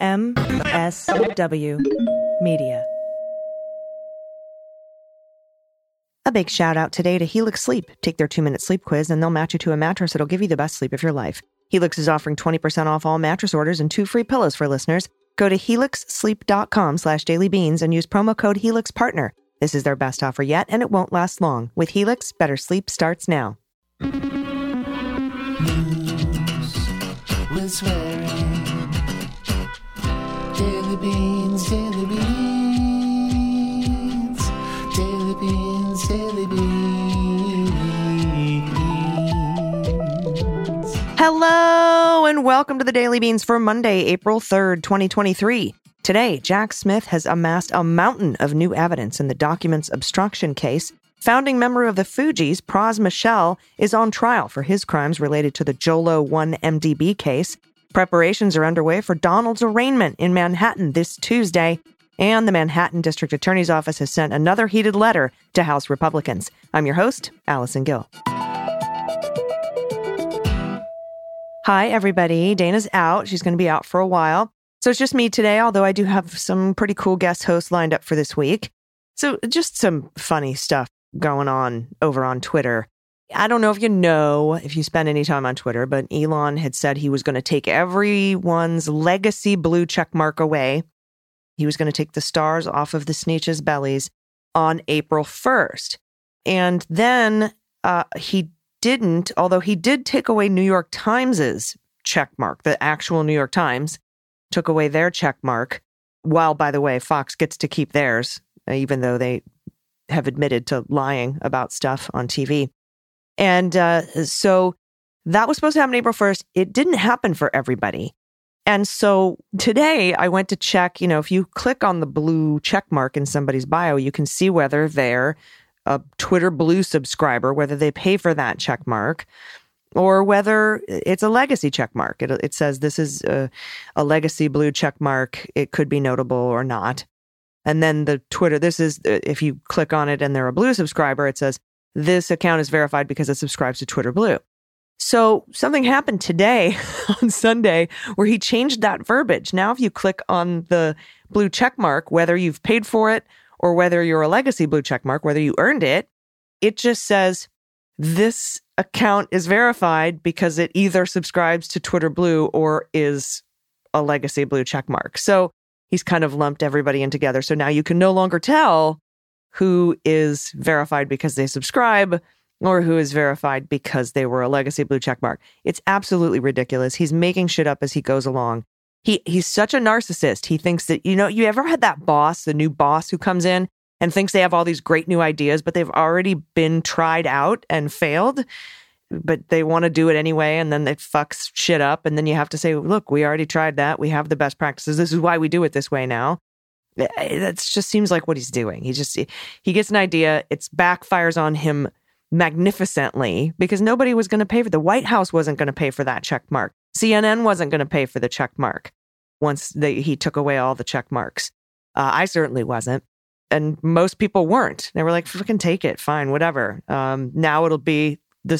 MSW Media. A big shout out today to Helix Sleep. Take their two minute sleep quiz and they'll match you to a mattress that'll give you the best sleep of your life. Helix is offering 20% off all mattress orders and two free pillows for listeners. Go to helixsleep.com slash dailybeans and use promo code HelixPartner. This is their best offer yet, and it won't last long. With Helix, better sleep starts now. News with. Hello, and welcome to the Daily Beans for Monday, April 3rd, 2023. Today, Jack Smith has amassed a mountain of new evidence in the documents obstruction case. Founding member of the Fugees, Pras Michel, is on trial for his crimes related to the Jho Low 1 MDB case. Preparations are underway for Donald's arraignment in Manhattan this Tuesday. And the Manhattan District Attorney's Office has sent another heated letter to House Republicans. I'm your host, Allison Gill. Hi, everybody. Dana's out. She's going to be out for a while. So it's just me today, although I do have some pretty cool guest hosts lined up for this week. So just some funny stuff going on over on Twitter. I don't know if you know, if you spend any time on Twitter, but Elon had said he was going to take everyone's legacy blue check mark away. He was going to take the stars off of the Sneetches' bellies on April 1st. And then uh, he didn't, although he did take away New York Times's check mark, the actual New York Times took away their check mark. While, by the way, Fox gets to keep theirs, even though they have admitted to lying about stuff on TV. And uh, so that was supposed to happen April 1st. It didn't happen for everybody. And so today I went to check, you know, if you click on the blue check mark in somebody's bio, you can see whether they're a Twitter Blue subscriber, whether they pay for that check mark, or whether it's a legacy check mark. It, it says this is a, a legacy blue check mark. It could be notable or not. And then the Twitter, this is, uh, if you click on it and they're a blue subscriber, it says this account is verified because it subscribes to Twitter Blue. So something happened today on Sunday where he changed that verbiage. Now, if you click on the blue check mark, whether you've paid for it or whether you're a legacy blue check mark, whether you earned it, it just says this account is verified because it either subscribes to Twitter Blue or is a legacy blue check mark. So he's kind of lumped everybody in together. So now you can no longer tell who is verified because they subscribe or who is verified because they were a legacy blue check mark. It's absolutely ridiculous. He's making shit up as he goes along. He he's such a narcissist. He thinks that you know, you ever had that boss, the new boss who comes in and thinks they have all these great new ideas, but they've already been tried out and failed, but they want to do it anyway and then it fucks shit up and then you have to say, "Look, we already tried that. We have the best practices. This is why we do it this way now." Eh, eh, that just seems like what he's doing. He just he gets an idea, it backfires on him magnificently because nobody was going to pay for the White House wasn't going to pay for that check mark. CNN wasn't going to pay for the check mark once they, he took away all the check marks. Uh, I certainly wasn't. And most people weren't. They were like, fucking take it. Fine, whatever. Um, now it'll be the,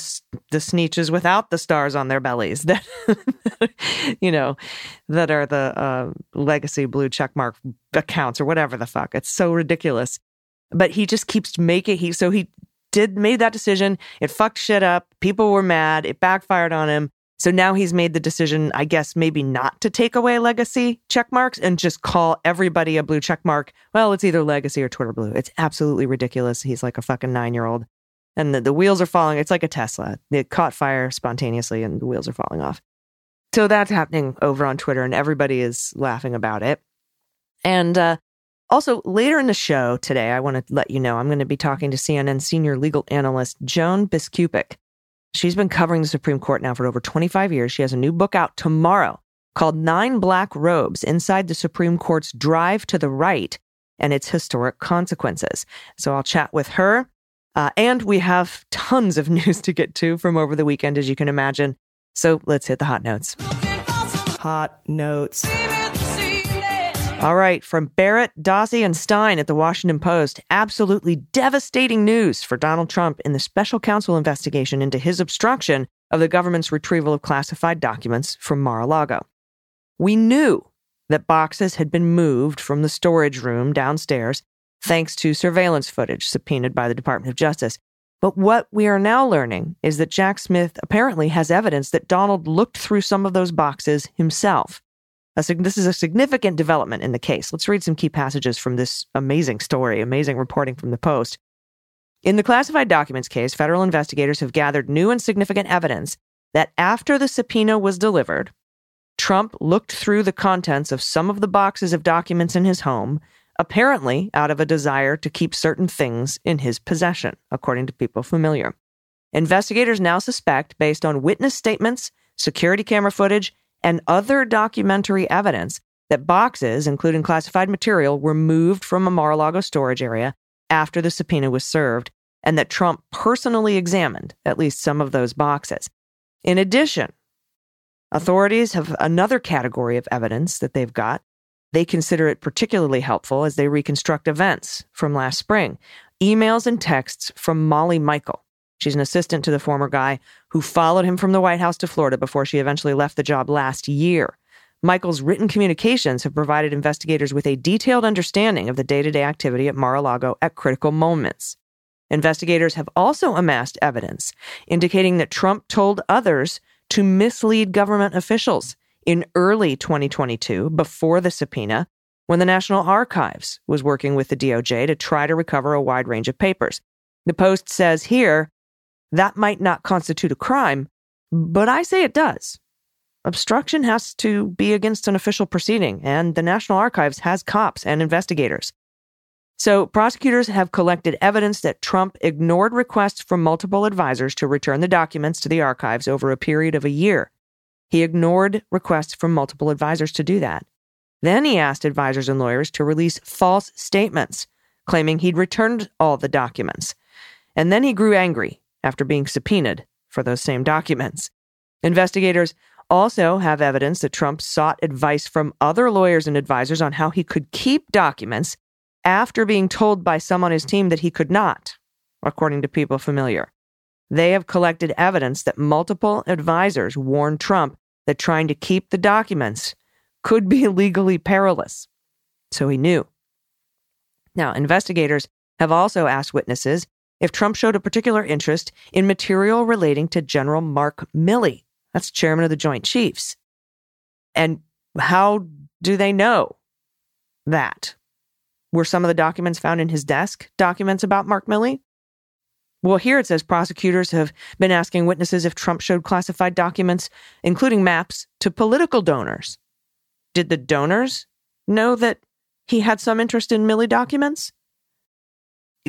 the Sneetches without the stars on their bellies that, you know, that are the uh, legacy blue check mark accounts or whatever the fuck. It's so ridiculous. But he just keeps making, he, so he did, made that decision. It fucked shit up. People were mad. It backfired on him. So now he's made the decision, I guess, maybe not to take away legacy check marks and just call everybody a blue check mark. Well, it's either legacy or Twitter blue. It's absolutely ridiculous. He's like a fucking nine year old. And the, the wheels are falling. It's like a Tesla. It caught fire spontaneously and the wheels are falling off. So that's happening over on Twitter and everybody is laughing about it. And uh, also, later in the show today, I want to let you know I'm going to be talking to CNN senior legal analyst Joan Biskupic. She's been covering the Supreme Court now for over 25 years. She has a new book out tomorrow called Nine Black Robes Inside the Supreme Court's Drive to the Right and Its Historic Consequences. So I'll chat with her. Uh, and we have tons of news to get to from over the weekend, as you can imagine. So let's hit the hot notes. Hot notes. All right, from Barrett, Dawsey, and Stein at the Washington Post, absolutely devastating news for Donald Trump in the special counsel investigation into his obstruction of the government's retrieval of classified documents from Mar a Lago. We knew that boxes had been moved from the storage room downstairs thanks to surveillance footage subpoenaed by the Department of Justice. But what we are now learning is that Jack Smith apparently has evidence that Donald looked through some of those boxes himself. This is a significant development in the case. Let's read some key passages from this amazing story, amazing reporting from the Post. In the classified documents case, federal investigators have gathered new and significant evidence that after the subpoena was delivered, Trump looked through the contents of some of the boxes of documents in his home, apparently out of a desire to keep certain things in his possession, according to people familiar. Investigators now suspect, based on witness statements, security camera footage, and other documentary evidence, that boxes, including classified material, were moved from a Mar a Lago storage area after the subpoena was served, and that Trump personally examined at least some of those boxes. In addition, authorities have another category of evidence that they've got. They consider it particularly helpful as they reconstruct events from last spring emails and texts from Molly Michael. She's an assistant to the former guy who followed him from the White House to Florida before she eventually left the job last year. Michael's written communications have provided investigators with a detailed understanding of the day to day activity at Mar a Lago at critical moments. Investigators have also amassed evidence indicating that Trump told others to mislead government officials in early 2022, before the subpoena, when the National Archives was working with the DOJ to try to recover a wide range of papers. The Post says here that might not constitute a crime, but I say it does. Obstruction has to be against an official proceeding, and the National Archives has cops and investigators. So, prosecutors have collected evidence that Trump ignored requests from multiple advisors to return the documents to the archives over a period of a year. He ignored requests from multiple advisors to do that. Then he asked advisors and lawyers to release false statements, claiming he'd returned all the documents. And then he grew angry after being subpoenaed for those same documents. Investigators also have evidence that Trump sought advice from other lawyers and advisors on how he could keep documents after being told by some on his team that he could not, according to people familiar. They have collected evidence that multiple advisors warned Trump that trying to keep the documents could be legally perilous. So he knew. Now, investigators have also asked witnesses if Trump showed a particular interest in material relating to General Mark Milley. That's chairman of the Joint Chiefs. And how do they know that? Were some of the documents found in his desk documents about Mark Milley? Well, here it says prosecutors have been asking witnesses if Trump showed classified documents, including maps, to political donors. Did the donors know that he had some interest in Milley documents?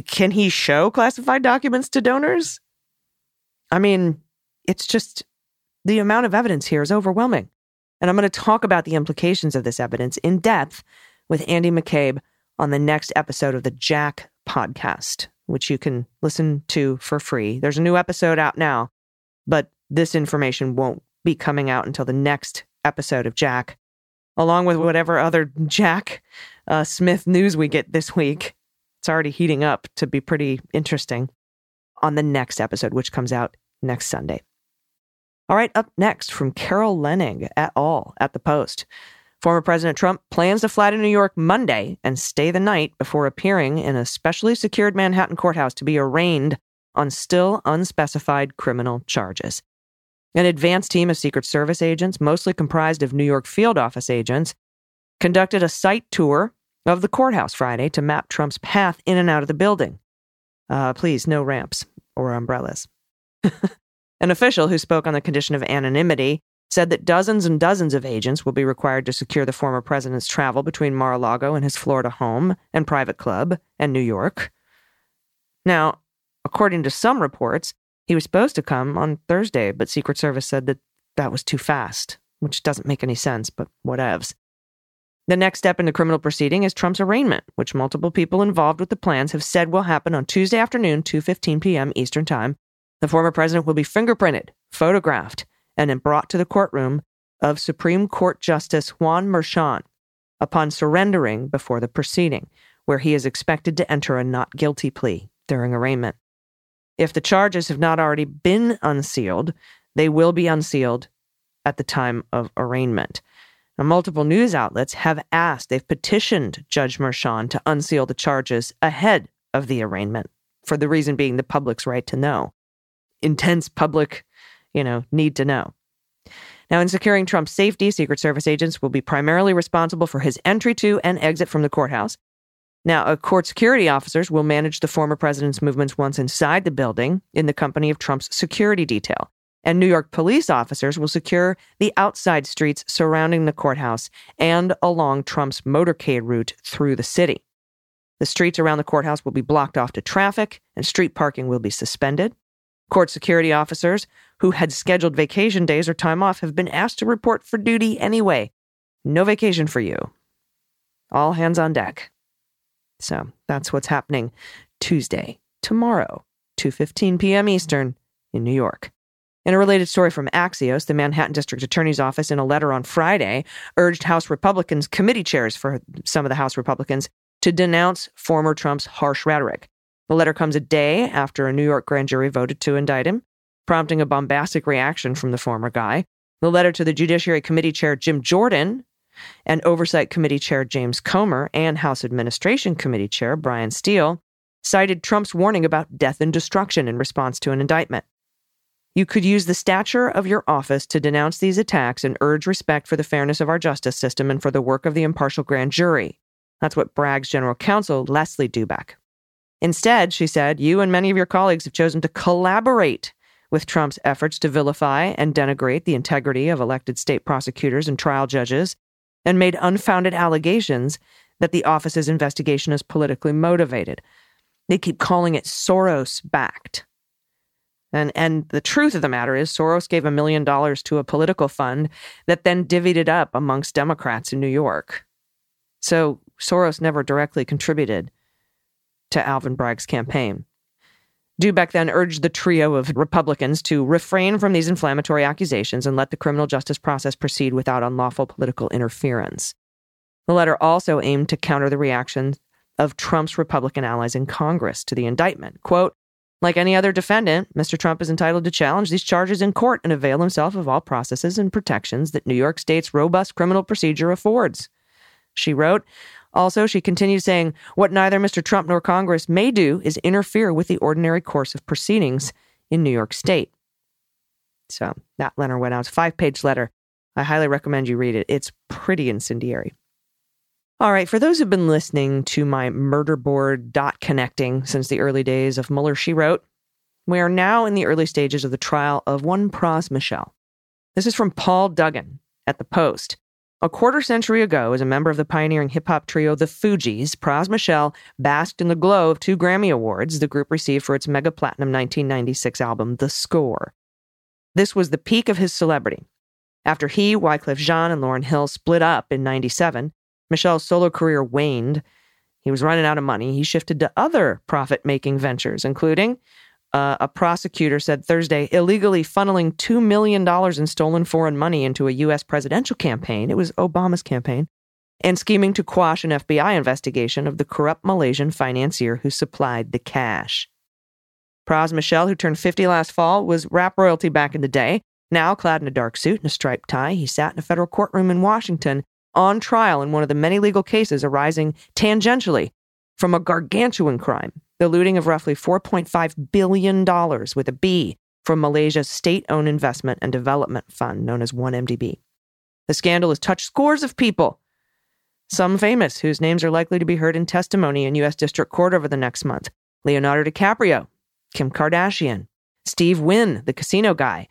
Can he show classified documents to donors? I mean, it's just the amount of evidence here is overwhelming. And I'm going to talk about the implications of this evidence in depth with Andy McCabe on the next episode of the Jack podcast, which you can listen to for free. There's a new episode out now, but this information won't be coming out until the next episode of Jack, along with whatever other Jack uh, Smith news we get this week. It's already heating up to be pretty interesting on the next episode, which comes out next Sunday. All right, up next from Carol Leonnig at all at the Post. Former President Trump plans to fly to New York Monday and stay the night before appearing in a specially secured Manhattan courthouse to be arraigned on still unspecified criminal charges. An advanced team of Secret Service agents, mostly comprised of New York field office agents, conducted a site tour of the courthouse Friday to map Trump's path in and out of the building. Uh, please, no ramps or umbrellas. An official who spoke on the condition of anonymity said that dozens and dozens of agents will be required to secure the former president's travel between Mar a Lago and his Florida home and private club and New York. Now, according to some reports, he was supposed to come on Thursday, but Secret Service said that that was too fast, which doesn't make any sense, but whatevs. The next step in the criminal proceeding is Trump's arraignment, which multiple people involved with the plans have said will happen on Tuesday afternoon, 2:15 p.m. Eastern Time. The former president will be fingerprinted, photographed, and then brought to the courtroom of Supreme Court Justice Juan Merchan upon surrendering before the proceeding, where he is expected to enter a not guilty plea during arraignment. If the charges have not already been unsealed, they will be unsealed at the time of arraignment. Now, multiple news outlets have asked, they've petitioned Judge Merchan to unseal the charges ahead of the arraignment, for the reason being the public's right to know. Intense public, you know, need to know. Now, in securing Trump's safety, Secret Service agents will be primarily responsible for his entry to and exit from the courthouse. Now, uh, court security officers will manage the former president's movements once inside the building in the company of Trump's security detail. And New York police officers will secure the outside streets surrounding the courthouse and along Trump's motorcade route through the city. The streets around the courthouse will be blocked off to traffic, and street parking will be suspended. Court security officers who had scheduled vacation days or time off have been asked to report for duty anyway. No vacation for you. All hands on deck. So that's what's happening Tuesday, tomorrow, 2:15 p.m. Eastern in New York. In a related story from Axios, the Manhattan District Attorney's Office, in a letter on Friday, urged House Republicans, committee chairs for some of the House Republicans, to denounce former Trump's harsh rhetoric. The letter comes a day after a New York grand jury voted to indict him, prompting a bombastic reaction from the former guy. The letter to the Judiciary Committee Chair Jim Jordan and Oversight Committee Chair James Comer and House Administration Committee Chair Bryan Steil cited Trump's warning about death and destruction in response to an indictment. You could use the stature of your office to denounce these attacks and urge respect for the fairness of our justice system and for the work of the impartial grand jury. That's what Bragg's general counsel Leslie Dubeck. Instead, she said, you and many of your colleagues have chosen to collaborate with Trump's efforts to vilify and denigrate the integrity of elected state prosecutors and trial judges, and made unfounded allegations that the office's investigation is politically motivated. They keep calling it Soros backed. And, and the truth of the matter is, Soros gave a million dollars to a political fund that then divvied it up amongst Democrats in New York. So Soros never directly contributed to Alvin Bragg's campaign. Dubeck then urged the trio of Republicans to refrain from these inflammatory accusations and let the criminal justice process proceed without unlawful political interference. The letter also aimed to counter the reaction of Trump's Republican allies in Congress to the indictment. Quote, like any other defendant, Mr. Trump is entitled to challenge these charges in court and avail himself of all processes and protections that New York State's robust criminal procedure affords. She wrote, also, she continued saying, What neither Mr. Trump nor Congress may do is interfere with the ordinary course of proceedings in New York State. So that letter went out. It's a five page letter. I highly recommend you read it. It's pretty incendiary. All right, for those who've been listening to my murder board dot connecting since the early days of Mueller, she wrote, we are now in the early stages of the trial of one Pras Michel. This is from Paul Duggan at the Post. A quarter century ago, as a member of the pioneering hip hop trio The Fugees, Pras Michel basked in the glow of two Grammy Awards the group received for its mega platinum 1996 album, The Score. This was the peak of his celebrity. After he, Wyclef Jean, and Lauryn Hill split up in 97, Michel's solo career waned. He was running out of money. He shifted to other profit making ventures, including uh, a prosecutor said Thursday, illegally funneling $2 million in stolen foreign money into a U.S. presidential campaign. It was Obama's campaign. And scheming to quash an FBI investigation of the corrupt Malaysian financier who supplied the cash. Pras Michel, who turned 50 last fall, was rap royalty back in the day. Now, clad in a dark suit and a striped tie, he sat in a federal courtroom in Washington on trial in one of the many legal cases arising tangentially from a gargantuan crime the looting of roughly $4.5 billion with a B from Malaysia's state owned investment and development fund known as 1MDB. The scandal has touched scores of people, some famous, whose names are likely to be heard in testimony in U.S. District Court over the next month Leonardo DiCaprio, Kim Kardashian, Steve Wynn, the casino guy.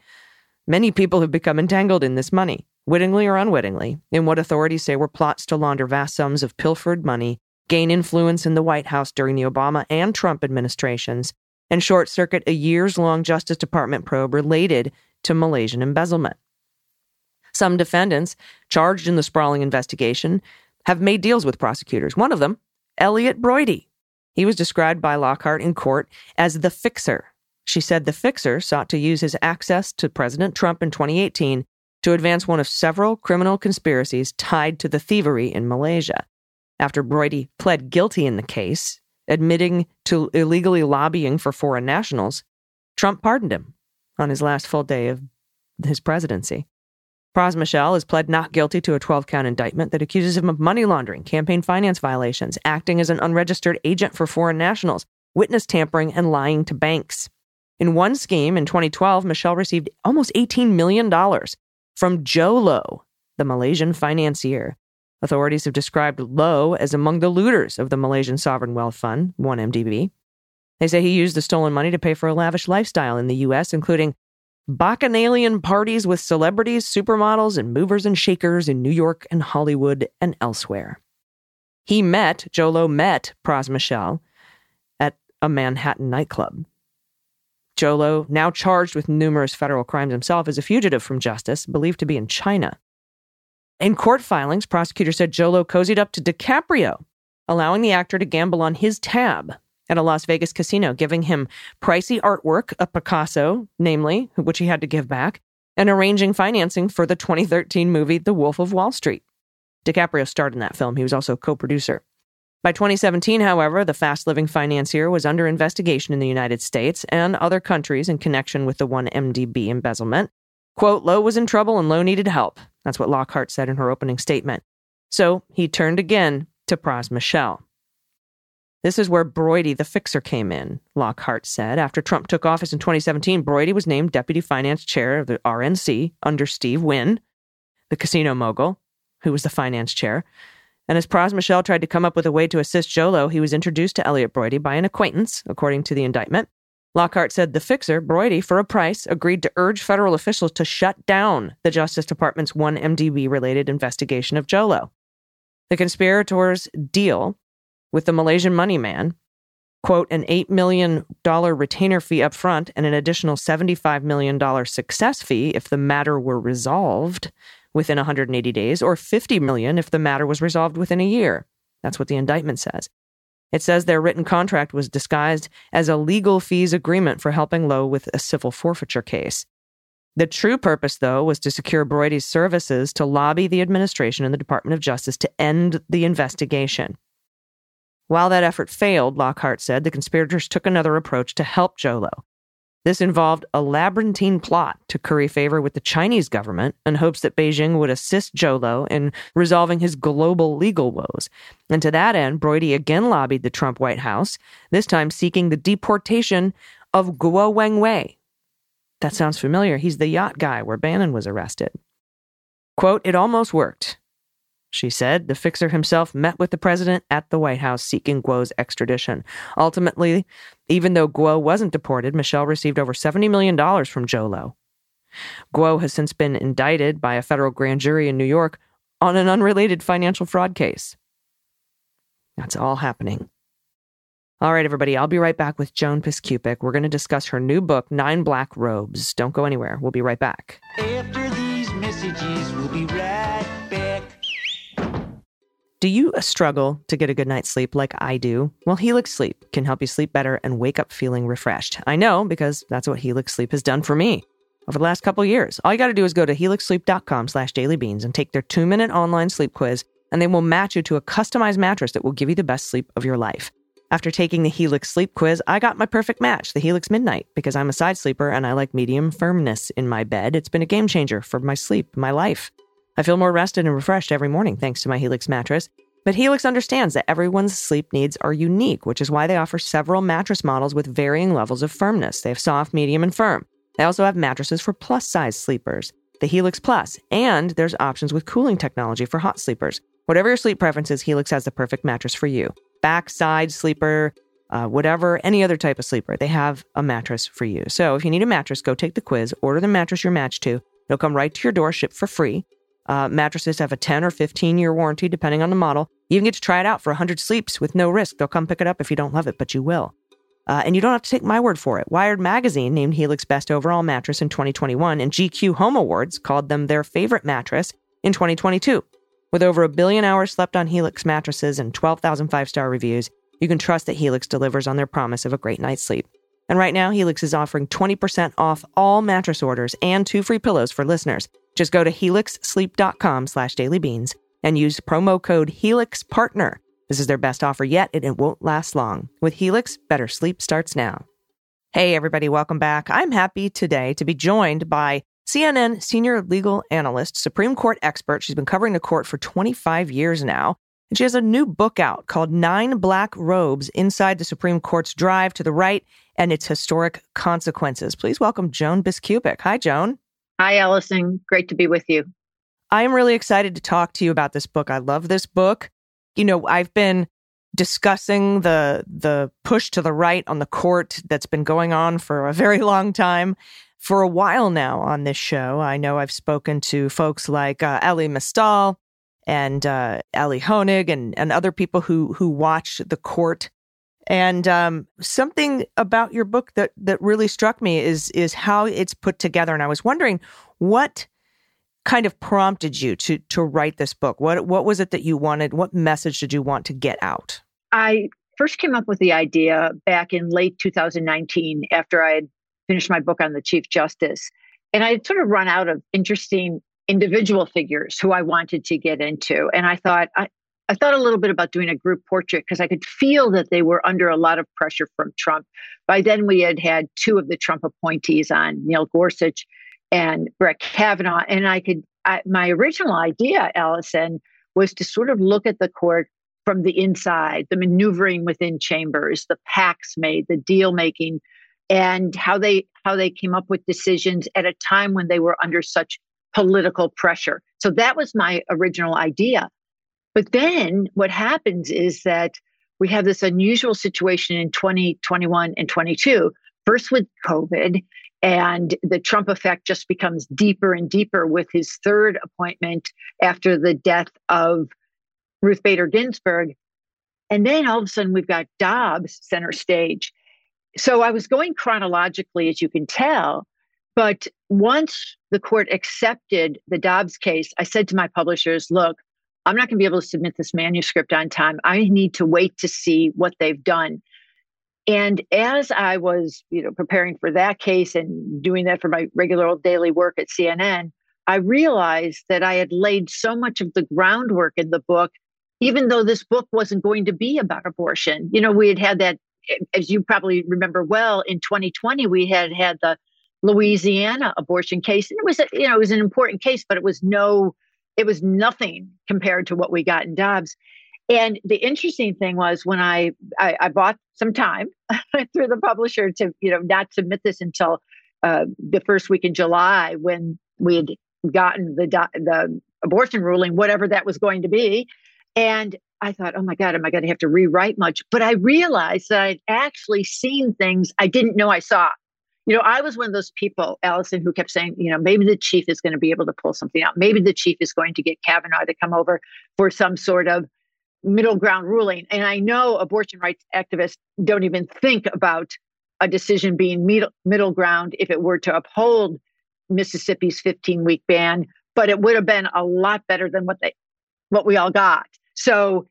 Many people have become entangled in this money, wittingly or unwittingly, in what authorities say were plots to launder vast sums of pilfered money gain influence in the White House during the Obama and Trump administrations, and short circuit a years long Justice Department probe related to Malaysian embezzlement. Some defendants charged in the sprawling investigation have made deals with prosecutors. One of them, Elliot Broidy. He was described by Lockhart in court as the fixer. She said the fixer sought to use his access to President Trump in 2018 to advance one of several criminal conspiracies tied to the thievery in Malaysia after Broidy pled guilty in the case, admitting to illegally lobbying for foreign nationals, Trump pardoned him on his last full day of his presidency. Pras Michel has pled not guilty to a 12 count indictment that accuses him of money laundering, campaign finance violations, acting as an unregistered agent for foreign nationals, witness tampering, and lying to banks. In one scheme in 2012, Michel received almost $18 million from Jho Low, the Malaysian financier. Authorities have described Low as among the looters of the Malaysian Sovereign Wealth Fund, 1MDB. They say he used the stolen money to pay for a lavish lifestyle in the U.S., including bacchanalian parties with celebrities, supermodels, and movers and shakers in New York and Hollywood and elsewhere. He met, Jho Low met Pras Michel at a Manhattan nightclub. Jho Low, now charged with numerous federal crimes himself, is a fugitive from justice, believed to be in China. In court filings, prosecutors said Jho Low cozied up to DiCaprio, allowing the actor to gamble on his tab at a Las Vegas casino, giving him pricey artwork, a Picasso, namely, which he had to give back, and arranging financing for the 2013 movie The Wolf of Wall Street. DiCaprio starred in that film. He was also co producer. By 2017, however, the fast living financier was under investigation in the United States and other countries in connection with the 1MDB embezzlement. Quote, Low was in trouble and Low needed help. That's what Lockhart said in her opening statement. So he turned again to Pras Michel. This is where Broidy the fixer came in, Lockhart said. After Trump took office in 2017, Broidy was named deputy finance chair of the RNC under Steve Wynn, the casino mogul, who was the finance chair. And as Pras Michel tried to come up with a way to assist Jho Low, he was introduced to Elliot Broidy by an acquaintance, according to the indictment. Lockhart said the fixer, Broidy, for a price, agreed to urge federal officials to shut down the Justice Department's 1MDB related investigation of Jho Low. The conspirators' deal with the Malaysian money man, quote, an $8 million retainer fee up front and an additional $75 million success fee if the matter were resolved, within 180 days or 50 million if the matter was resolved within a year. That's what the indictment says. It says their written contract was disguised as a legal fees agreement for helping Low with a civil forfeiture case. The true purpose, though, was to secure Broidy's services to lobby the administration and the Department of Justice to end the investigation. While that effort failed, Lockhart said, the conspirators took another approach to help Jho Low. This involved a labyrinthine plot to curry favor with the Chinese government in hopes that Beijing would assist Jho Low in resolving his global legal woes. And to that end, Broidy again lobbied the Trump White House, this time seeking the deportation of Guo Wengui. That sounds familiar. He's the yacht guy where Bannon was arrested. Quote, it almost worked. She said the fixer himself met with the president at the White House seeking Guo's extradition. Ultimately, even though Guo wasn't deported, Michel received over $70 million from Jho Low. Guo has since been indicted by a federal grand jury in New York on an unrelated financial fraud case. That's all happening. All right, everybody, I'll be right back with Joan Biskupic. We're going to discuss her new book, Nine Black Robes. Don't go anywhere. We'll be right back. After these messages, we'll be right. Do you uh, struggle to get a good night's sleep like I do? Well, Helix Sleep can help you sleep better and wake up feeling refreshed. I know because that's what Helix Sleep has done for me over the last couple years. All you got to do is go to helixsleep.com slash dailybeans and take their two-minute online sleep quiz, and they will match you to a customized mattress that will give you the best sleep of your life. After taking the Helix sleep quiz, I got my perfect match, the Helix Midnight, because I'm a side sleeper and I like medium firmness in my bed. It's been a game changer for my sleep, my life. I feel more rested and refreshed every morning thanks to my Helix mattress. But Helix understands that everyone's sleep needs are unique, which is why they offer several mattress models with varying levels of firmness. They have soft, medium, and firm. They also have mattresses for plus size sleepers, the Helix Plus, and there's options with cooling technology for hot sleepers. Whatever your sleep preferences, Helix has the perfect mattress for you. Backside sleeper, uh, whatever, any other type of sleeper, they have a mattress for you. So if you need a mattress, go take the quiz, order the mattress you're matched to. It'll come right to your door, shipped for free. Uh, mattresses have a 10 or 15 year warranty, depending on the model. You even get to try it out for 100 sleeps with no risk. They'll come pick it up if you don't love it, but you will. Uh, and you don't have to take my word for it. Wired Magazine named Helix Best Overall Mattress in 2021, and GQ Home Awards called them their favorite mattress in 2022. With over a billion hours slept on Helix mattresses and 12,000 five star reviews, you can trust that Helix delivers on their promise of a great night's sleep. And right now, Helix is offering 20% off all mattress orders and two free pillows for listeners. Just go to helixsleep.com slash dailybeans and use promo code HelixPartner. This is their best offer yet, and it won't last long. With Helix, better sleep starts now. Hey, everybody, welcome back. I'm happy today to be joined by CNN senior legal analyst, Supreme Court expert. She's been covering the court for 25 years now. And she has a new book out called Nine Black Robes Inside the Supreme Court's Drive to the Right and Its Historic Consequences. Please welcome Joan Biskupic. Hi, Joan. Hi, Allison. Great to be with you. I'm really excited to talk to you about this book. I love this book. You know, I've been discussing the the push to the right on the court that's been going on for a very long time for a while now on this show. I know I've spoken to folks like uh, Elie Mystal and uh, Honig and, and other people who who watch the court. And um, something about your book that that really struck me is is how it's put together. And I was wondering what kind of prompted you to to write this book. What what was it that you wanted? What message did you want to get out? I first came up with the idea back in late 2019 after I had finished my book on the Chief Justice. And I had sort of run out of interesting individual figures who I wanted to get into. And I thought, I, I thought a little bit about doing a group portrait because I could feel that they were under a lot of pressure from Trump. By then, we had had two of the Trump appointees on Neil Gorsuch and Brett Kavanaugh. And I could, I, my original idea, Allison, was to sort of look at the court from the inside, the maneuvering within chambers, the pacts made, the deal making, and how they how they came up with decisions at a time when they were under such political pressure. So that was my original idea. But then what happens is that we have this unusual situation in 2021 and 22, first with COVID, and the Trump effect just becomes deeper and deeper with his third appointment after the death of Ruth Bader Ginsburg. And then all of a sudden we've got Dobbs center stage. So I was going chronologically, as you can tell. But once the court accepted the Dobbs case, I said to my publishers, look, I'm not going to be able to submit this manuscript on time. I need to wait to see what they've done. And as I was, you know, preparing for that case and doing that for my regular old daily work at CNN, I realized that I had laid so much of the groundwork in the book even though this book wasn't going to be about abortion. You know, we had had that, as you probably remember well, in 2020, we had had the Louisiana abortion case. And it was, a, you know, it was an important case, but it was no, it was nothing compared to what we got in Dobbs. And the interesting thing was when I, I, I bought some time through the publisher to, you know, not submit this until uh, the first week in July when we had gotten the the abortion ruling, whatever that was going to be. And I thought, oh my God, am I going to have to rewrite much? But I realized that I'd actually seen things I didn't know I saw. You know, I was one of those people, Allison, who kept saying, you know, maybe the chief is going to be able to pull something out. Maybe the chief is going to get Kavanaugh to come over for some sort of middle ground ruling. And I know abortion rights activists don't even think about a decision being middle, middle ground if it were to uphold Mississippi's 15 week ban, but it would have been a lot better than what they what we all got. So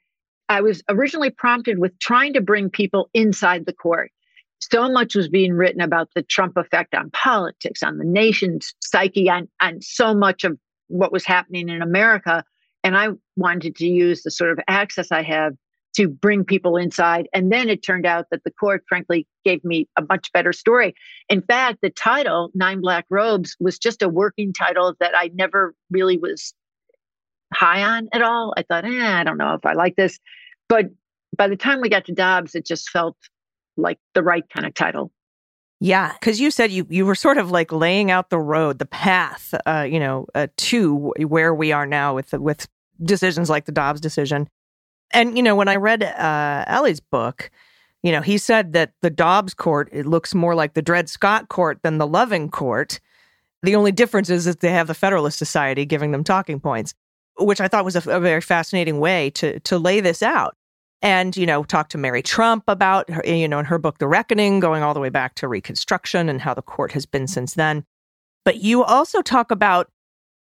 I was originally prompted with trying to bring people inside the court. So much was being written about the Trump effect on politics, on the nation's psyche, on, on so much of what was happening in America. And I wanted to use the sort of access I have to bring people inside. And then it turned out that the court, frankly, gave me a much better story. In fact, the title, Nine Black Robes, was just a working title that I never really was high on at all. I thought, eh, I don't know if I like this. But by the time we got to Dobbs, it just felt like the right kind of title. Yeah, because you said you you were sort of like laying out the road, the path, uh, you know, uh, to where we are now with with decisions like the Dobbs decision. And you know, when I read uh, Elie's book, you know, he said that the Dobbs court it looks more like the Dred Scott court than the Loving court. The only difference is that they have the Federalist Society giving them talking points which I thought was a, a, very fascinating way to to lay this out. And you know, talk to Mary Trump about her, you know in her book The Reckoning, going all the way back to Reconstruction and how the court has been since then. But you also talk about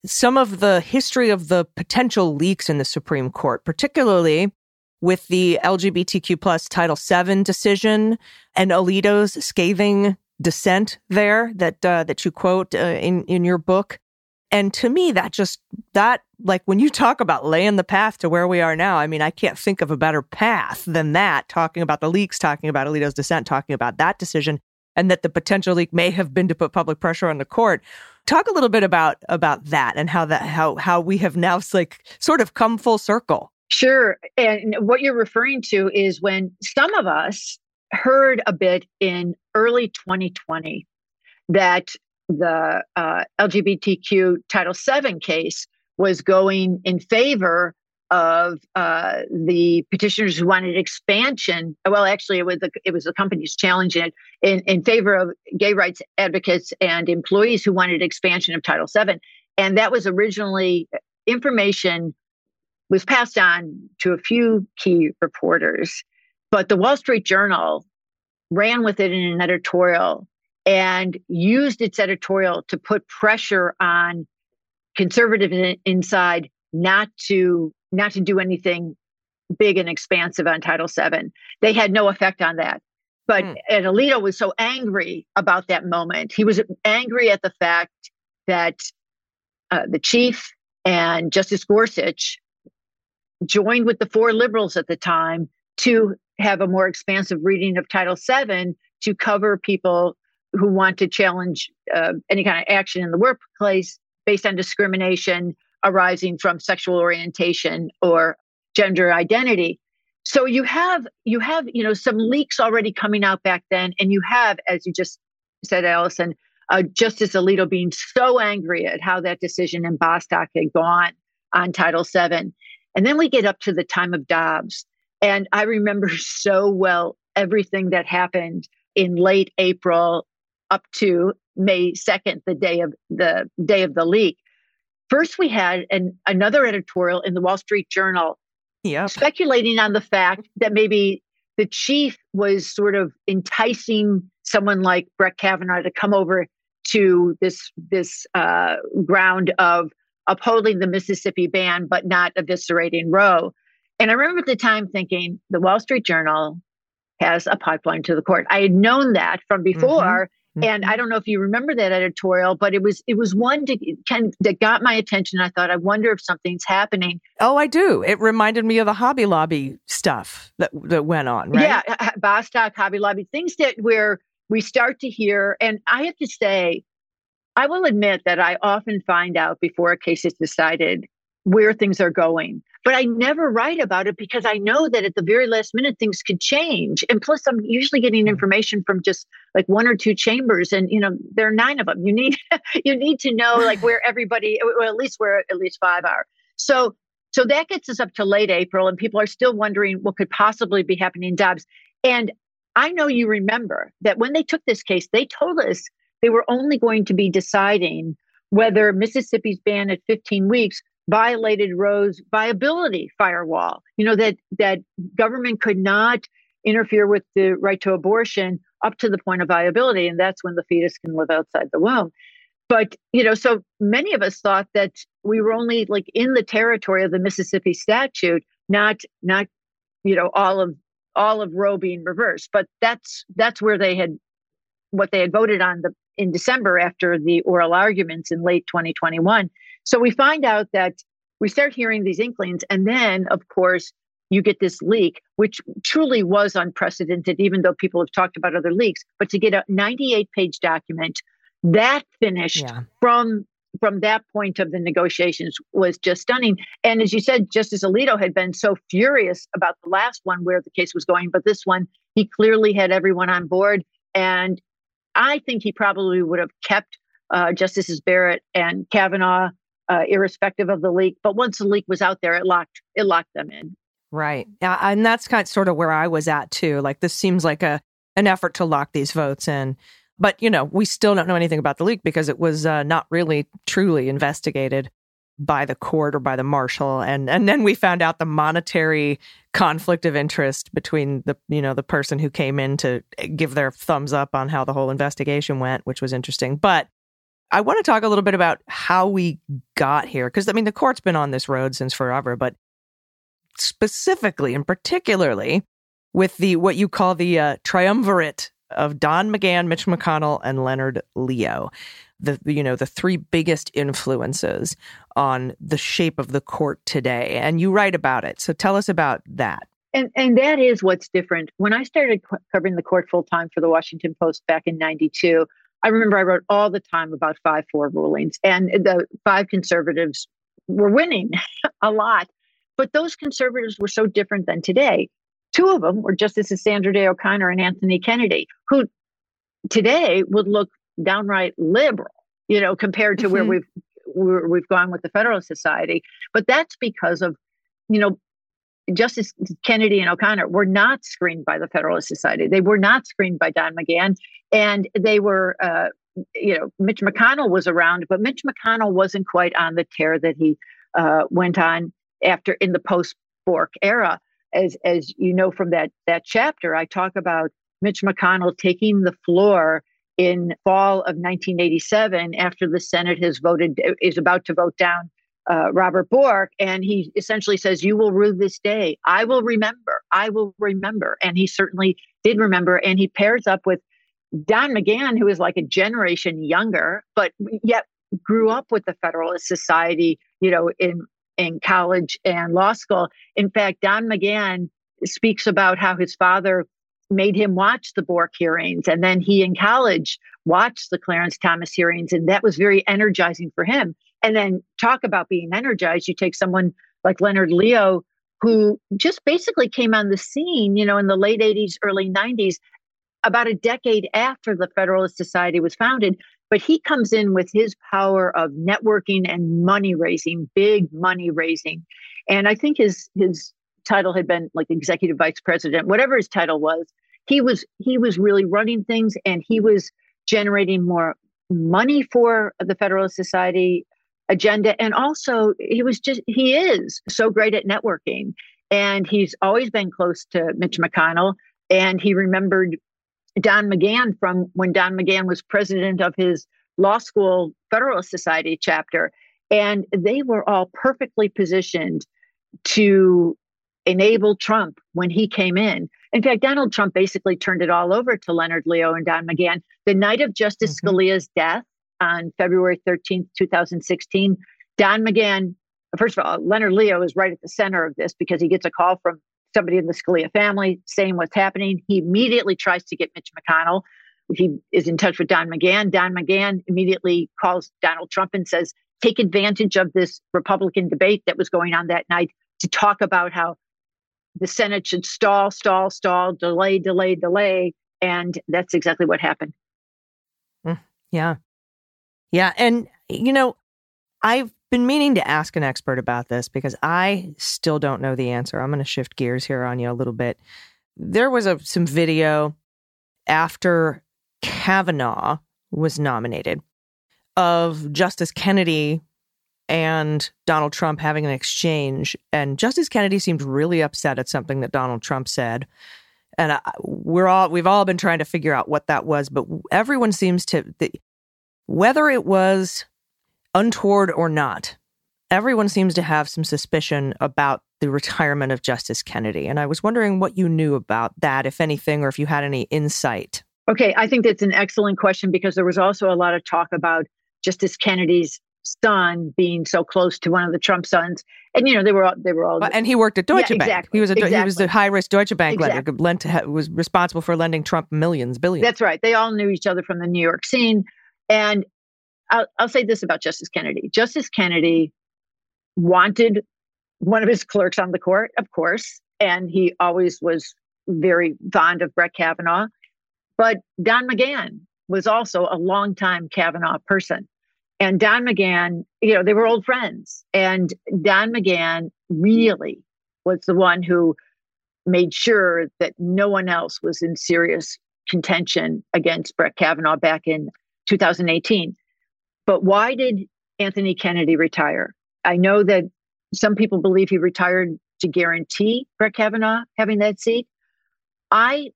some of the history of the potential leaks in the Supreme Court, particularly with the LGBTQ plus Title VII decision and Alito's scathing dissent there that uh, that you quote uh, in in your book. And to me, that just, that, like when you talk about laying the path to where we are now, I mean, I can't think of a better path than that, talking about the leaks, talking about Alito's dissent, talking about that decision, and that the potential leak may have been to put public pressure on the court. talk a little bit about about that and how that how how we have now like sort of come full circle. Sure. And what you're referring to is when some of us heard a bit in early 2020 that the uh, LGBTQ Title VII case was going in favor of uh, the petitioners who wanted expansion. Well, actually, it was the, it was the companies challenging it in, in favor of gay rights advocates and employees who wanted expansion of Title VII. And that was originally information was passed on to a few key reporters. But the Wall Street Journal ran with it in an editorial and used its editorial to put pressure on conservatives inside not to not to do anything big and expansive on Title VII. They had no effect on that. But mm. and Alito was so angry about that moment. He was angry at the fact that uh, the chief and Justice Gorsuch joined with the four liberals at the time to have a more expansive reading of Title VII to cover people who want to challenge uh, any kind of action in the workplace based on discrimination arising from sexual orientation or gender identity. So you have you have you know some leaks already coming out back then, and you have, as you just said, Allison, uh, Justice Alito being so angry at how that decision in Bostock had gone on Title VII. And then we get up to the time of Dobbs. And I remember so well everything that happened in late April up to May 2nd, the day of the day of the leak. First, we had an, another editorial in the Wall Street Journal yep. speculating on the fact that maybe the chief was sort of enticing someone like Brett Kavanaugh to come over to this this uh, ground of upholding the Mississippi ban, but not eviscerating Roe. And I remember at the time thinking the Wall Street Journal has a pipeline to the court. I had known that from mm-hmm. before. Mm-hmm. And I don't know if you remember that editorial, but it was it was one to, can, that got my attention. I thought, I wonder if something's happening. Oh, I do. It reminded me of the Hobby Lobby stuff that that went on. Right? Yeah, Bostock, Hobby Lobby, things that where we start to hear. And I have to say, I will admit that I often find out before a case is decided where things are going. But I never write about it because I know that at the very last minute things could change. And plus, I'm usually getting mm. information from just like one or two chambers, and you know there are nine of them. You need you need to know like where everybody, or at least where at least five are. So so that gets us up to late April, and people are still wondering what could possibly be happening in Dobbs. And I know you remember that when they took this case, they told us they were only going to be deciding whether Mississippi's ban at 15 weeks violated Roe's viability firewall. You know that that government could not interfere with the right to abortion up to the point of viability, and that's when the fetus can live outside the womb. But you know, so many of us thought that we were only like in the territory of the Mississippi statute, not not you know all of all of Roe being reversed. But that's that's where they had what they had voted on the in December after the oral arguments in late 2021. So we find out that we start hearing these inklings. And then, of course, you get this leak, which truly was unprecedented, even though people have talked about other leaks. But to get a 98 page document that finished yeah. from from that point of the negotiations was just stunning. And as you said, Justice Alito had been so furious about the last one where the case was going, but this one, he clearly had everyone on board. And I think he probably would have kept uh, Justices Barrett and Kavanaugh, uh, irrespective of the leak. But once the leak was out there, it locked it locked them in. Right, and that's kind of sort of where I was at too. Like this seems like a an effort to lock these votes in. But you know, we still don't know anything about the leak because it was uh, not really truly investigated by the court or by the marshal and and then we found out the monetary conflict of interest between the you know the person who came in to give their thumbs up on how the whole investigation went which was interesting but I want to talk a little bit about how we got here because I mean the court's been on this road since forever but specifically and particularly with the what you call the uh, triumvirate of Don McGahn, Mitch McConnell, and Leonard Leo the you know the three biggest influences on the shape of the court today and you write about it. So tell us about that. And and that is what's different. When i started covering the court full time for the washington post back in 92 I remember I wrote all the time about 5 4 rulings, and the five conservatives were winning a lot. But those conservatives were so different than today. Two of them were Justices Sandra Day O'Connor and Anthony Kennedy, who today would look downright liberal, you know, compared to mm-hmm. where we've where we've gone with the Federalist Society. But that's because of, you know, Justice Kennedy and O'Connor were not screened by the Federalist Society. They were not screened by Don McGahn, and they were, uh, you know, Mitch McConnell was around, but Mitch McConnell wasn't quite on the tear that he uh, went on after in the post Bork era. As as you know from that that chapter, I talk about Mitch McConnell taking the floor in fall of 1987 after the Senate has voted is about to vote down uh, Robert Bork, and he essentially says, "You will rue this day. I will remember. I will remember." And he certainly did remember, and he pairs up with Don McGahn, who is like a generation younger, but yet grew up with the Federalist Society, you know, in in college and law school. In fact, Don McGahn speaks about how his father made him watch the Bork hearings, and then he in college watched the Clarence Thomas hearings, and that was very energizing for him and then talk about being energized. You take someone like Leonard Leo, who just basically came on the scene, you know, in the late 80s, early 90s, about a decade after the Federalist Society was founded. But he comes in with his power of networking and money raising, big money raising. And I think his his title had been like executive vice president, whatever his title was. He was he was really running things and he was generating more money for the Federalist Society agenda. And also, he was just, he is so great at networking. And he's always been close to Mitch McConnell. And he remembered Don McGahn from when Don McGahn was president of his law school Federalist Society chapter. And they were all perfectly positioned to enable Trump when he came in. In fact, Donald Trump basically turned it all over to Leonard Leo and Don McGahn. The night of Justice mm-hmm. Scalia's death, on February 13th, 2016. Don McGahn, first of all, Leonard Leo is right at the center of this because he gets a call from somebody in the Scalia family saying what's happening. He immediately tries to get Mitch McConnell. He is in touch with Don McGahn. Don McGahn immediately calls Donald Trump and says, take advantage of this Republican debate that was going on that night to talk about how the Senate should stall, stall, stall, delay, delay, delay. And that's exactly what happened. Mm, yeah. Yeah. And, you know, I've been meaning to ask an expert about this because I still don't know the answer. I'm going to shift gears here on you a little bit. There was a, some video after Kavanaugh was nominated of Justice Kennedy and Donald Trump having an exchange. And Justice Kennedy seemed really upset at something that Donald Trump said. And I, we're all we've all been trying to figure out what that was, but everyone seems to the, whether it was untoward or not, everyone seems to have some suspicion about the retirement of Justice Kennedy. And I was wondering what you knew about that, if anything, or if you had any insight. Okay, I think that's an excellent question because there was also a lot of talk about Justice Kennedy's son being so close to one of the Trump sons, and you know they were all they were all. And he worked at Deutsche yeah, Bank. Exactly, he was a exactly. he was the high risk Deutsche Bank exactly. lender. Lent to, was responsible for lending Trump millions, billions. That's right. They all knew each other from the New York scene, and I'll, I'll say this about Justice Kennedy. Justice Kennedy wanted one of his clerks on the court, of course, and he always was very fond of Brett Kavanaugh. But Don McGahn was also a longtime Kavanaugh person. And Don McGahn, you know, they were old friends. And Don McGahn really was the one who made sure that no one else was in serious contention against Brett Kavanaugh back in 2018. But why did Anthony Kennedy retire? I know that some people believe he retired to guarantee Brett Kavanaugh having that seat. I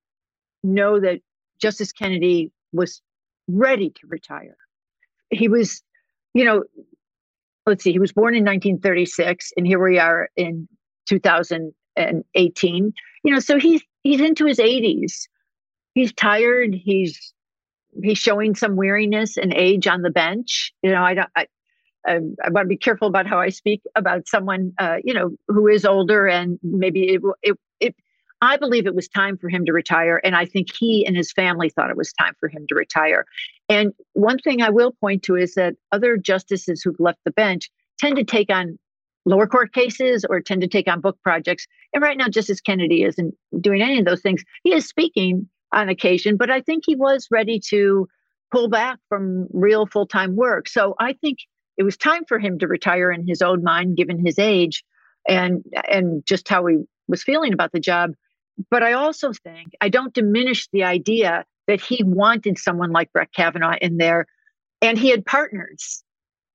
know that Justice Kennedy was ready to retire. He was, you know, let's see, he was born in 1936, and here we are in 2018. You know, so he's he's into his 80s. He's tired. He's he's showing some weariness and age on the bench. You know, I don't. I, I, I want to be careful about how I speak about someone, uh, you know, who is older and maybe it, it, it. I believe it was time for him to retire, and I think he and his family thought it was time for him to retire. And one thing I will point to is that other justices who've left the bench tend to take on lower court cases or tend to take on book projects. And right now, Justice Kennedy isn't doing any of those things. He is speaking on occasion, but I think he was ready to pull back from real full time work. So I think it was time for him to retire in his own mind, given his age and and just how he was feeling about the job. But I also think I don't diminish the idea that he wanted someone like Brett Kavanaugh in there, and he had partners.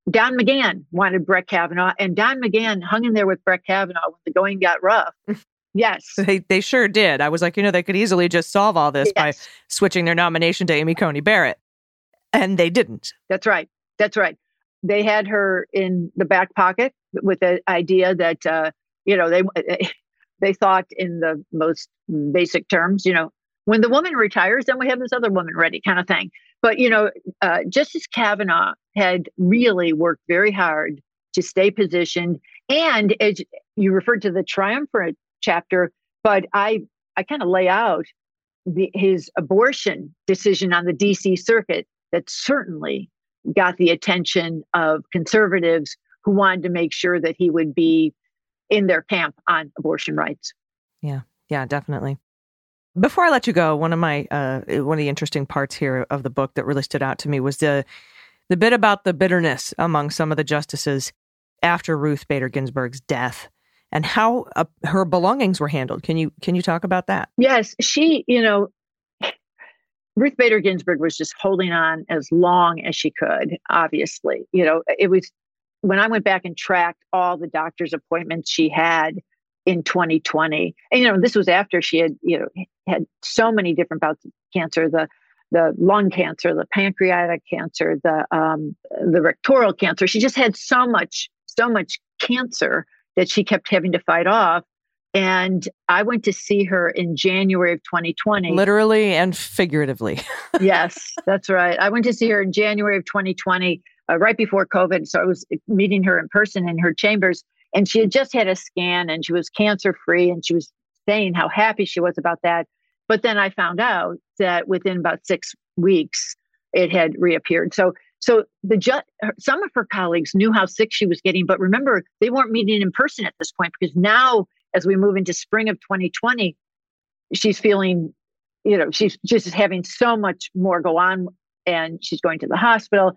Don McGahn wanted Brett Kavanaugh, and Don McGahn hung in there with Brett Kavanaugh when the going got rough. Yes. They, they sure did. I was like, you know, they could easily just solve all this by switching their nomination to Amy Coney Barrett. And they didn't. That's right. That's right. They had her in the back pocket with the idea that uh, you know they they thought in the most basic terms, you know, when the woman retires, then we have this other woman ready, kind of thing. But you know, uh, Justice Kavanaugh had really worked very hard to stay positioned, and as you referred to the triumvirate chapter, but I I kind of lay out the, his abortion decision on the D.C. circuit that certainly got the attention of conservatives who wanted to make sure that he would be in their camp on abortion rights. Yeah, yeah, definitely. Before I let you go, one of my uh, one of the interesting parts here of the book that really stood out to me was the the bit about the bitterness among some of the justices after Ruth Bader Ginsburg's death and how uh, her belongings were handled. Can you can you talk about that? Yes, she, you know, Ruth Bader Ginsburg was just holding on as long as she could, obviously. You know, it was when I went back and tracked all the doctor's appointments she had in 2020. And you know, this was after she had, you know, had so many different bouts of cancer, the the lung cancer, the pancreatic cancer, the um, the rectal cancer. She just had so much, so much cancer that she kept having to fight off. And I went to see her in January of 2020. Literally and figuratively. yes, that's right. I went to see her in January of 2020, uh, right before COVID. So I was meeting her in person in her chambers, and she had just had a scan and she was cancer free, and she was saying how happy she was about that. But then I found out that within about six weeks, it had reappeared. So, so the ju- some of her colleagues knew how sick she was getting, but remember they weren't meeting in person at this point because now, as we move into spring of 2020, she's feeling, you know, she's just having so much more go on, and she's going to the hospital,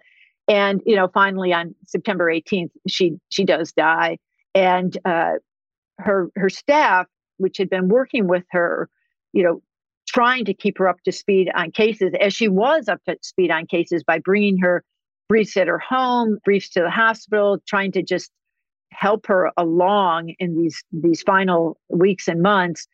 and you know, finally on September 18th, she she does die, and uh, her her staff, which had been working with her, you know, trying to keep her up to speed on cases as she was up to speed on cases by bringing her briefs at her home, briefs to the hospital, trying to just help her along in these these final weeks and months.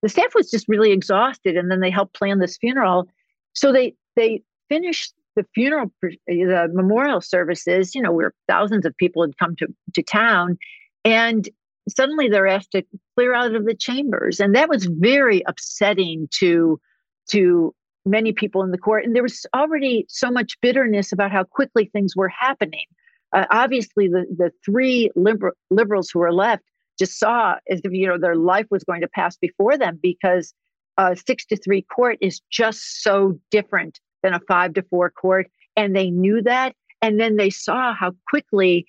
The staff was just really exhausted, and then they helped plan this funeral. So they they finished the funeral, the memorial services. You know, where thousands of people had come to to town, and suddenly they're asked to clear out of the chambers and that was very upsetting to to many people in the court and there was already so much bitterness about how quickly things were happening. Uh, obviously the the three liber- liberals who were left just saw as if you know their life was going to pass before them because a six to three court is just so different than a five to four court and they knew that and then they saw how quickly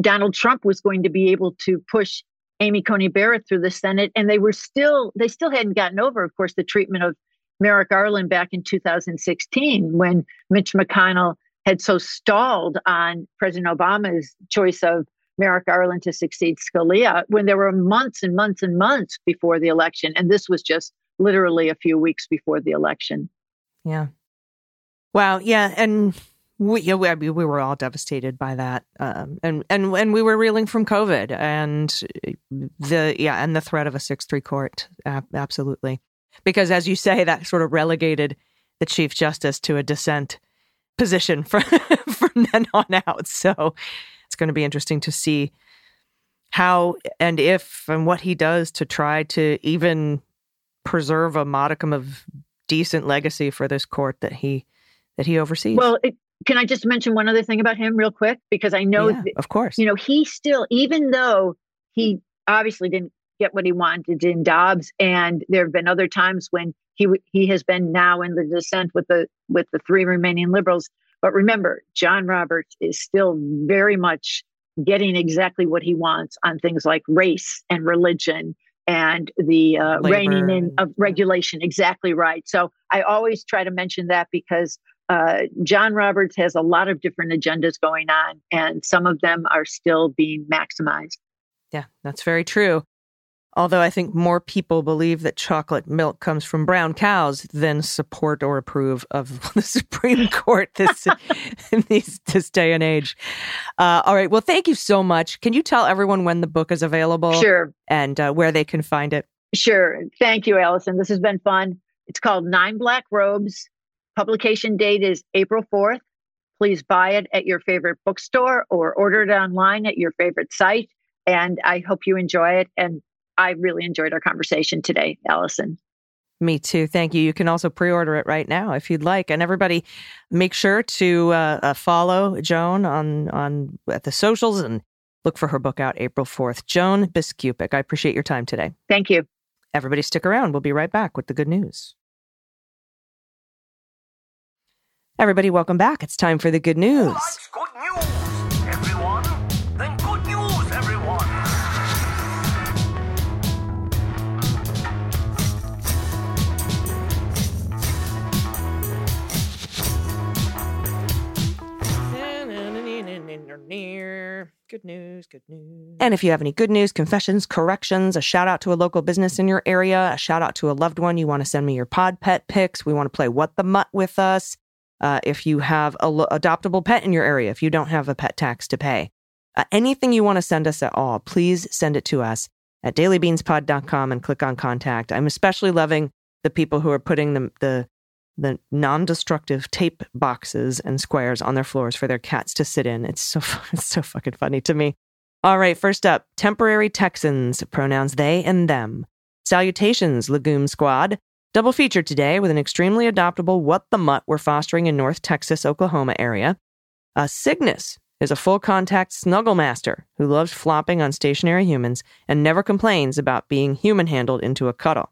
Donald Trump was going to be able to push Amy Coney Barrett through the Senate, and they were still they still hadn't gotten over, of course, the treatment of Merrick Garland back in 2016 when Mitch McConnell had so stalled on President Obama's choice of Merrick Garland to succeed Scalia when there were months and months and months before the election, and this was just literally a few weeks before the election. Yeah. Wow. Yeah. And we, yeah, we, I mean, we were all devastated by that, um, and and and we were reeling from COVID and the yeah, and the threat of a six three court, uh, absolutely, because as you say, that sort of relegated the chief justice to a dissent position from from then on out. So it's going to be interesting to see how and if and what he does to try to even preserve a modicum of decent legacy for this court that he that he oversees. Well, it, can I just mention one other thing about him real quick? Because I know, yeah, that, of course. you know, he still, even though he obviously didn't get what he wanted in Dobbs, and there have been other times when he w- he has been now in the dissent with the with the three remaining liberals. But remember, John Roberts is still very much getting exactly what he wants on things like race and religion and the uh, Labor reining in of regulation. Exactly right. So I always try to mention that because uh, John Roberts has a lot of different agendas going on, and some of them are still being maximized. Yeah, that's very true. Although I think more people believe that chocolate milk comes from brown cows than support or approve of the Supreme Court this in these, this day and age. Uh, all right. Well, thank you so much. Can you tell everyone when the book is available Sure. and uh, where they can find it? Sure. Thank you, Allison. This has been fun. It's called Nine Black Robes. Publication date is April 4th. Please buy it at your favorite bookstore or order it online at your favorite site. And I hope you enjoy it. And I really enjoyed our conversation today, Allison. Me too. Thank you. You can also pre-order it right now if you'd like. And everybody, make sure to uh, uh, follow Joan on on at the socials and look for her book out April fourth. Joan Biskupic. I appreciate your time today. Thank you. Everybody, stick around. We'll be right back with the good news. Everybody, welcome back. It's time for the good news. likes good news, Good news, good news. And if you have any good news, confessions, corrections, a shout out to a local business in your area, a shout out to a loved one, you want to send me your pod pet pics. We want to play What the Mutt with us. Uh, if you have a lo- adoptable pet in your area, if you don't have a pet tax to pay, uh, anything you want to send us at all, please send it to us at dailybeanspod.com and click on contact. I'm especially loving the people who are putting the, the the non-destructive tape boxes and squares on their floors for their cats to sit in. It's so it's so fucking funny to me. All right, first up, temporary Texans, pronouns they and them. Salutations, Legume Squad. Double feature today with an extremely adoptable what the mutt we're fostering in North Texas, Oklahoma area. A Cygnus is a full contact snuggle master who loves flopping on stationary humans and never complains about being human handled into a cuddle.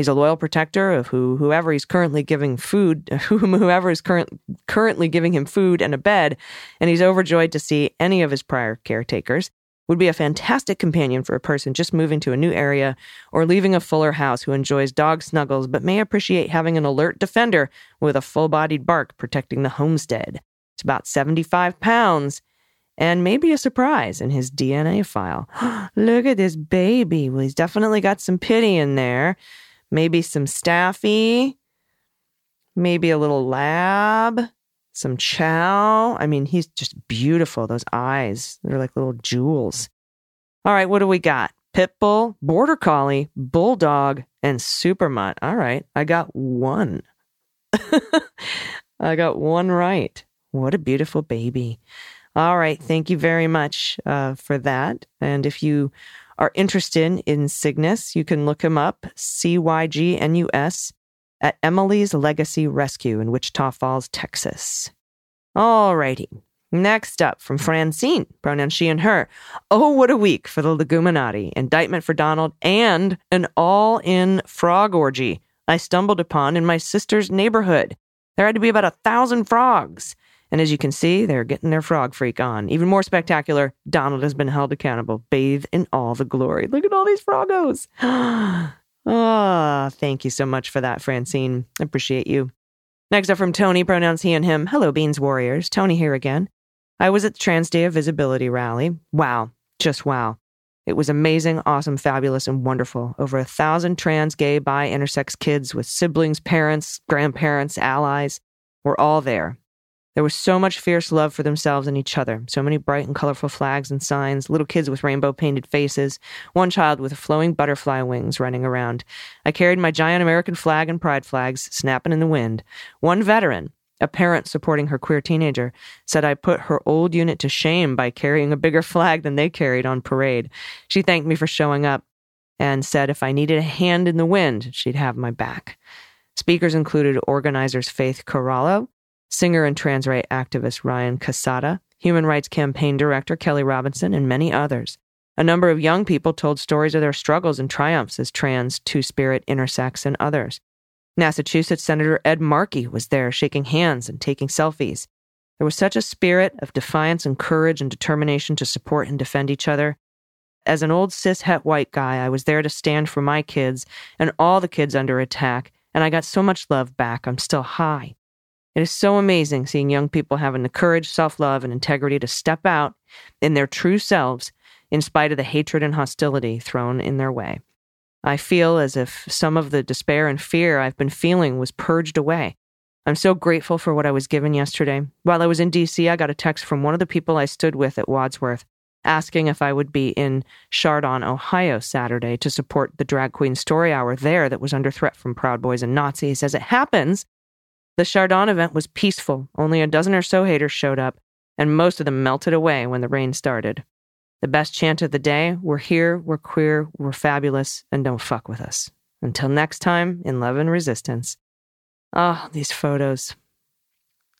He's a loyal protector of who whoever he's currently giving food, whom whoever is current, currently giving him food and a bed, and he's overjoyed to see any of his prior caretakers. Would be a fantastic companion for a person just moving to a new area or leaving a fuller house who enjoys dog snuggles but may appreciate having an alert defender with a full-bodied bark protecting the homestead. It's about 75 pounds and maybe a surprise in his DNA file. Look at this baby. Well, he's definitely got some pity in there maybe some staffy, maybe a little lab, some chow. I mean, he's just beautiful. Those eyes, they're like little jewels. All right, what do we got? Pitbull, Border Collie, Bulldog, and Super Mutt. All right, I got one. I got one right. What a beautiful baby. All right, thank you very much uh, for that. And if you are interested in Cygnus, you can look him up, C Y G N U S, at Emily's Legacy Rescue in Wichita Falls, Texas. All righty. Next up from Francine, pronoun she and her. Oh, what a week for the Leguminati, indictment for Donald, and an all in frog orgy I stumbled upon in my sister's neighborhood. There had to be about a thousand frogs. And as you can see, they're getting their frog freak on. Even more spectacular, Donald has been held accountable, bathed in all the glory. Look at all these frogos. Ah, thank you so much for that, Francine. Appreciate you. Next up from Tony, pronouns he and him. Hello, Beans Warriors. Tony here again. I was at the Trans Day of Visibility rally. Wow, just wow. It was amazing, awesome, fabulous, and wonderful. Over a thousand trans, gay, bi, intersex kids with siblings, parents, grandparents, allies were all there. There was so much fierce love for themselves and each other, so many bright and colorful flags and signs, little kids with rainbow painted faces, one child with flowing butterfly wings running around. I carried my giant American flag and pride flags snapping in the wind. One veteran, a parent supporting her queer teenager, said I put her old unit to shame by carrying a bigger flag than they carried on parade. She thanked me for showing up and said if I needed a hand in the wind, she'd have my back. Speakers included organizers Faith Corallo, singer and trans right activist Ryan Cassata, human rights campaign director Kelly Robinson, and many others. A number of young people told stories of their struggles and triumphs as trans, two spirit, intersex, and others. Massachusetts Senator Ed Markey was there shaking hands and taking selfies. There was such a spirit of defiance and courage and determination to support and defend each other. As an old cis het white guy, I was there to stand for my kids and all the kids under attack, and I got so much love back. I'm still high. It is so amazing seeing young people having the courage, self love, and integrity to step out in their true selves in spite of the hatred and hostility thrown in their way. I feel as if some of the despair and fear I've been feeling was purged away. I'm so grateful for what I was given yesterday. While I was in DC, I got a text from one of the people I stood with at Wadsworth asking if I would be in Chardon, Ohio Saturday to support the drag queen story hour there that was under threat from Proud Boys and Nazis. As it happens, the Chardon event was peaceful. Only a dozen or so haters showed up, and most of them melted away when the rain started. The best chant of the day we're here, we're queer, we're fabulous, and don't fuck with us. Until next time, in love and resistance. Ah, oh, these photos.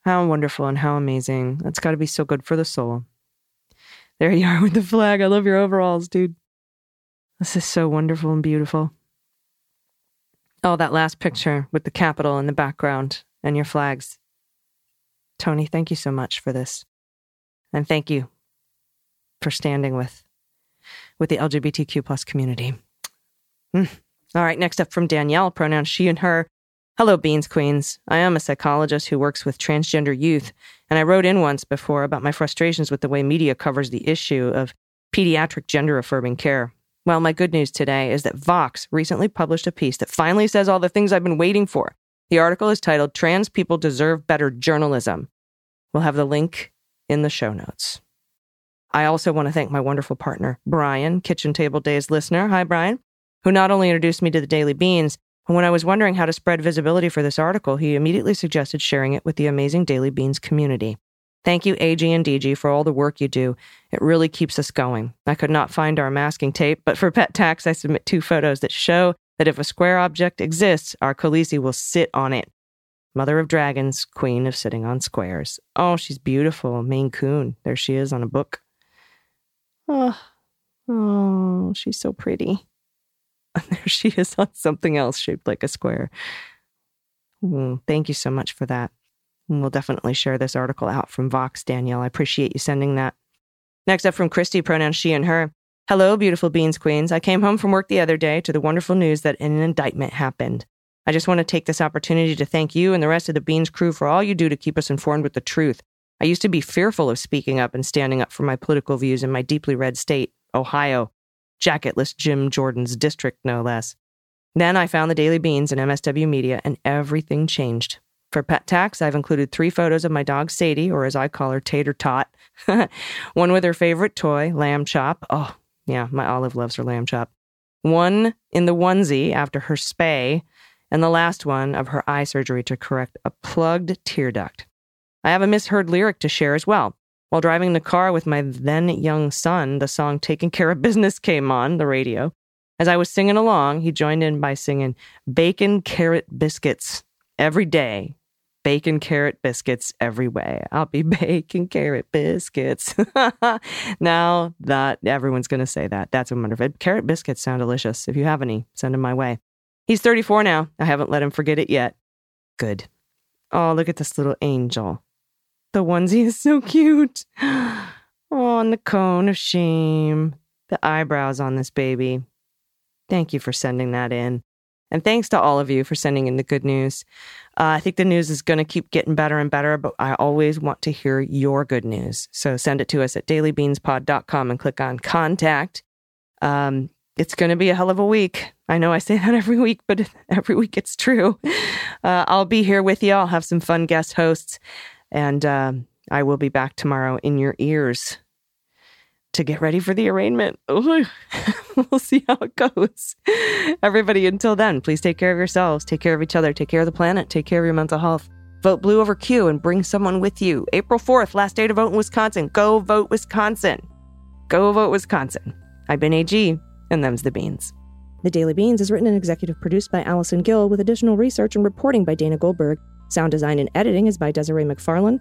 How wonderful and how amazing. That's got to be so good for the soul. There you are with the flag. I love your overalls, dude. This is so wonderful and beautiful. Oh, that last picture with the Capitol in the background and your flags. Tony, thank you so much for this. And thank you for standing with with the LGBTQ plus community. Mm. All right, next up from Danielle, pronouns she and her. Hello, Beans Queens. I am a psychologist who works with transgender youth, and I wrote in once before about my frustrations with the way media covers the issue of pediatric gender affirming care. Well, my good news today is that Vox recently published a piece that finally says all the things I've been waiting for. The article is titled Trans People Deserve Better Journalism. We'll have the link in the show notes. I also want to thank my wonderful partner, Brian, Kitchen Table Days listener. Hi, Brian, who not only introduced me to the Daily Beans, and when I was wondering how to spread visibility for this article, he immediately suggested sharing it with the amazing Daily Beans community. Thank you, AG and DG, for all the work you do. It really keeps us going. I could not find our masking tape, but for pet tax, I submit two photos that show that if a square object exists, our Khaleesi will sit on it. Mother of Dragons, Queen of Sitting on Squares. Oh, she's beautiful. Maine Coon. There she is on a book. Oh, oh she's so pretty. And there she is on something else shaped like a square. Mm, thank you so much for that. We'll definitely share this article out from Vox, Danielle. I appreciate you sending that. Next up from Christy, pronouns she and her. Hello, beautiful beans queens. I came home from work the other day to the wonderful news that an indictment happened. I just want to take this opportunity to thank you and the rest of the Beans crew for all you do to keep us informed with the truth. I used to be fearful of speaking up and standing up for my political views in my deeply red state, Ohio jacketless Jim Jordan's district, no less. Then I found the Daily Beans and MSW Media, and everything changed. For pet tax, I've included three photos of my dog Sadie, or as I call her, Tater Tot. One with her favorite toy, Lamb Chop. Oh, yeah, my Olive loves her Lamb Chop. One in the onesie after her spay, and the last one of her eye surgery to correct a plugged tear duct. I have a misheard lyric to share as well. While driving the car with my then young son, the song Taking Care of Business came on the radio. As I was singing along, he joined in by singing Bacon Carrot Biscuits every day. Bacon carrot biscuits every way. I'll be baking carrot biscuits. now that everyone's going to say that. That's wonderful. Carrot biscuits sound delicious. If you have any, send them my way. He's 34 now. I haven't let him forget it yet. Good. Oh, look at this little angel. The onesie is so cute. Oh, and the cone of shame. The eyebrows on this baby. Thank you for sending that in. And thanks to all of you for sending in the good news. Uh, I think the news is going to keep getting better and better, but I always want to hear your good news. So send it to us at dailybeanspod.com and click on contact. Um, it's going to be a hell of a week. I know I say that every week, but every week it's true. Uh, I'll be here with you. I'll have some fun guest hosts. And um, I will be back tomorrow in your ears to get ready for the arraignment. we'll see how it goes. Everybody, until then, please take care of yourselves, take care of each other, take care of the planet, take care of your mental health. Vote blue over Q and bring someone with you. April 4th, last day to vote in Wisconsin. Go vote Wisconsin. Go vote Wisconsin. I've been AG, and them's the beans. The Daily Beans is written and executive produced by Allison Gill with additional research and reporting by Dana Goldberg. Sound design and editing is by Desiree McFarlane.